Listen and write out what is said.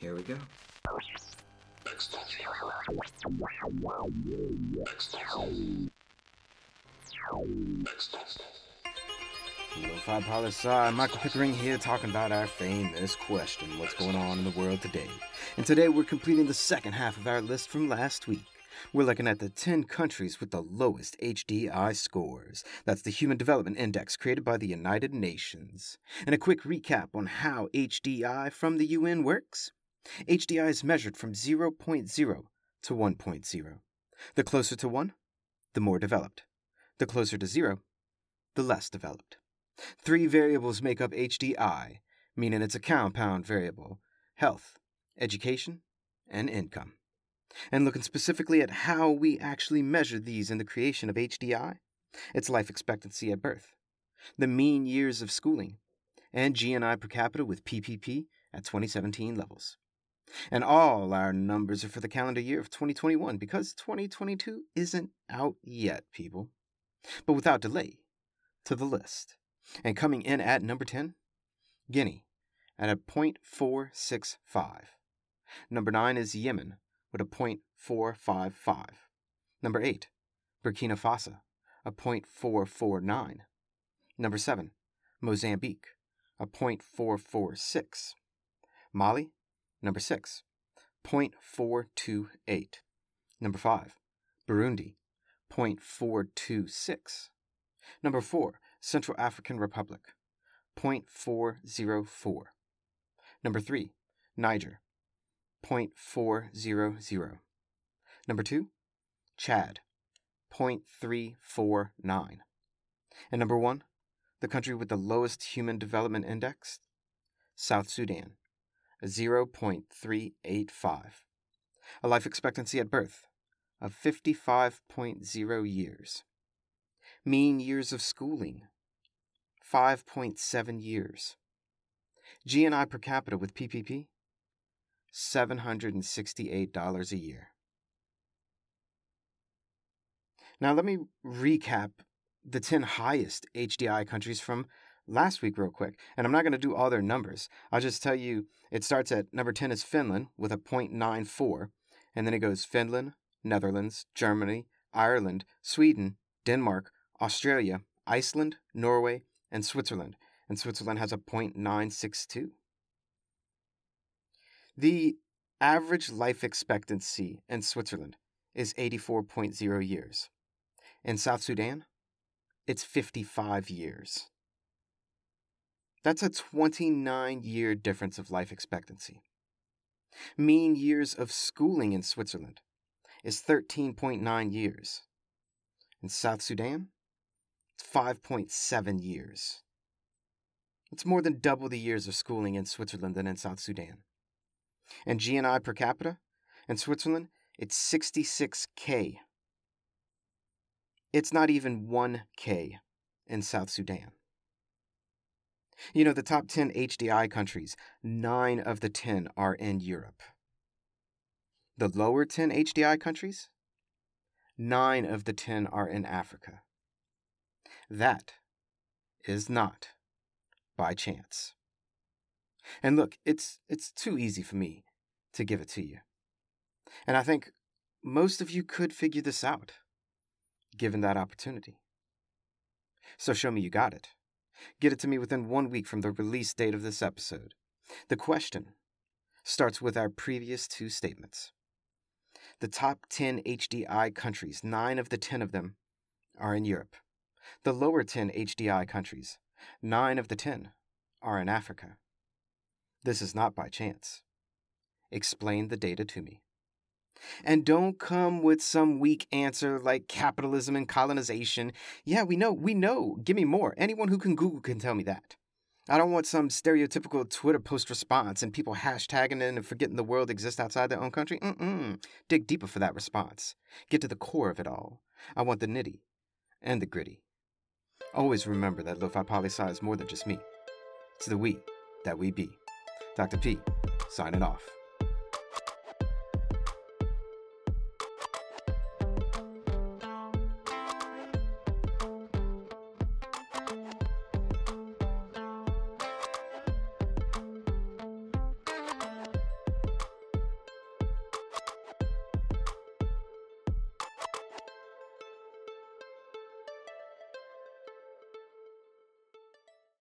Here we go. Lo-Fi Poli-Sci, uh, Michael Pickering here talking about our famous question, what's going on in the world today? And today we're completing the second half of our list from last week. We're looking at the 10 countries with the lowest HDI scores. That's the Human Development Index created by the United Nations. And a quick recap on how HDI from the UN works. HDI is measured from 0.0 to 1.0. The closer to 1, the more developed. The closer to 0, the less developed. Three variables make up HDI, meaning it's a compound variable health, education, and income. And looking specifically at how we actually measure these in the creation of HDI, it's life expectancy at birth, the mean years of schooling, and GNI per capita with PPP at 2017 levels. And all our numbers are for the calendar year of 2021 because 2022 isn't out yet, people. But without delay, to the list. And coming in at number 10, Guinea at a 0.465. Number 9 is Yemen with a 0.455. Number 8, Burkina Faso, a 0.449. Number 7, Mozambique, a 0.446. Mali, number 6, 0.428. Number 5, Burundi, 0.426. Number 4, Central African Republic, 0.404. Number 3, Niger, 0.400. Number 2, Chad, 0.349. And number 1, the country with the lowest human development index, South Sudan, 0.385. A life expectancy at birth of 55.0 years. Mean years of schooling, 5.7 years. GNI per capita with PPP, $768 a year. Now, let me recap the 10 highest HDI countries from last week, real quick. And I'm not going to do all their numbers. I'll just tell you it starts at number 10 is Finland with a 0.94. And then it goes Finland, Netherlands, Germany, Ireland, Sweden, Denmark, Australia, Iceland, Norway, and Switzerland. And Switzerland has a 0.962. The average life expectancy in Switzerland is 84.0 years. In South Sudan, it's 55 years. That's a 29 year difference of life expectancy. Mean years of schooling in Switzerland is 13.9 years. In South Sudan, it's 5.7 years. It's more than double the years of schooling in Switzerland than in South Sudan. And GNI per capita in Switzerland, it's 66K. It's not even 1K in South Sudan. You know, the top 10 HDI countries, nine of the 10 are in Europe. The lower 10 HDI countries, nine of the 10 are in Africa. That is not by chance. And look, it's it's too easy for me to give it to you. And I think most of you could figure this out given that opportunity. So show me you got it. Get it to me within one week from the release date of this episode. The question starts with our previous two statements. The top 10 HDI countries, nine of the 10 of them, are in Europe. The lower 10 HDI countries, nine of the 10, are in Africa. This is not by chance. Explain the data to me. And don't come with some weak answer like capitalism and colonization. Yeah, we know, we know. Give me more. Anyone who can Google can tell me that. I don't want some stereotypical Twitter post response and people hashtagging it and forgetting the world exists outside their own country. Mm-mm. Dig deeper for that response. Get to the core of it all. I want the nitty and the gritty. Always remember that Lo-Fi Poli-Sci is more than just me. It's the we that we be. Dr. P, signing off.